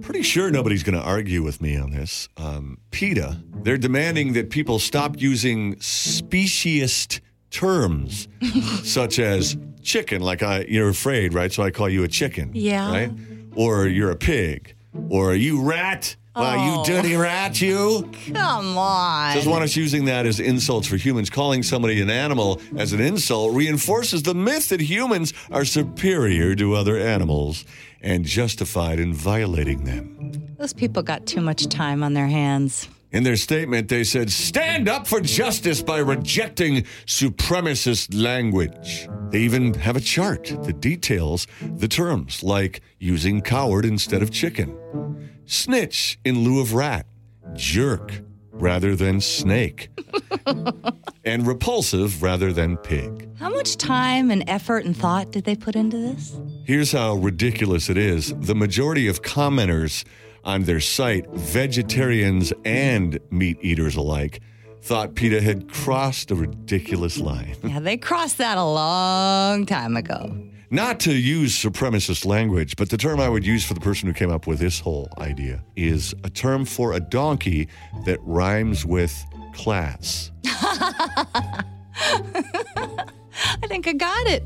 Pretty sure nobody's going to argue with me on this. Um, PETA, they're demanding that people stop using speciesist terms such as chicken, like I, you're afraid, right? So I call you a chicken. Yeah. Right? Or you're a pig. Or you rat. Wow, Oh. you dirty rat, you. Come on. Doesn't want us using that as insults for humans. Calling somebody an animal as an insult reinforces the myth that humans are superior to other animals and justified in violating them. Those people got too much time on their hands. In their statement, they said, stand up for justice by rejecting supremacist language. They even have a chart that details the terms, like using coward instead of chicken, snitch in lieu of rat, jerk rather than snake, and repulsive rather than pig. How much time and effort and thought did they put into this? Here's how ridiculous it is. The majority of commenters on their site, vegetarians and meat eaters alike, thought PETA had crossed a ridiculous line. Yeah, they crossed that a long time ago. Not to use supremacist language, but the term I would use for the person who came up with this whole idea is a term for a donkey that rhymes with class. I think I got it.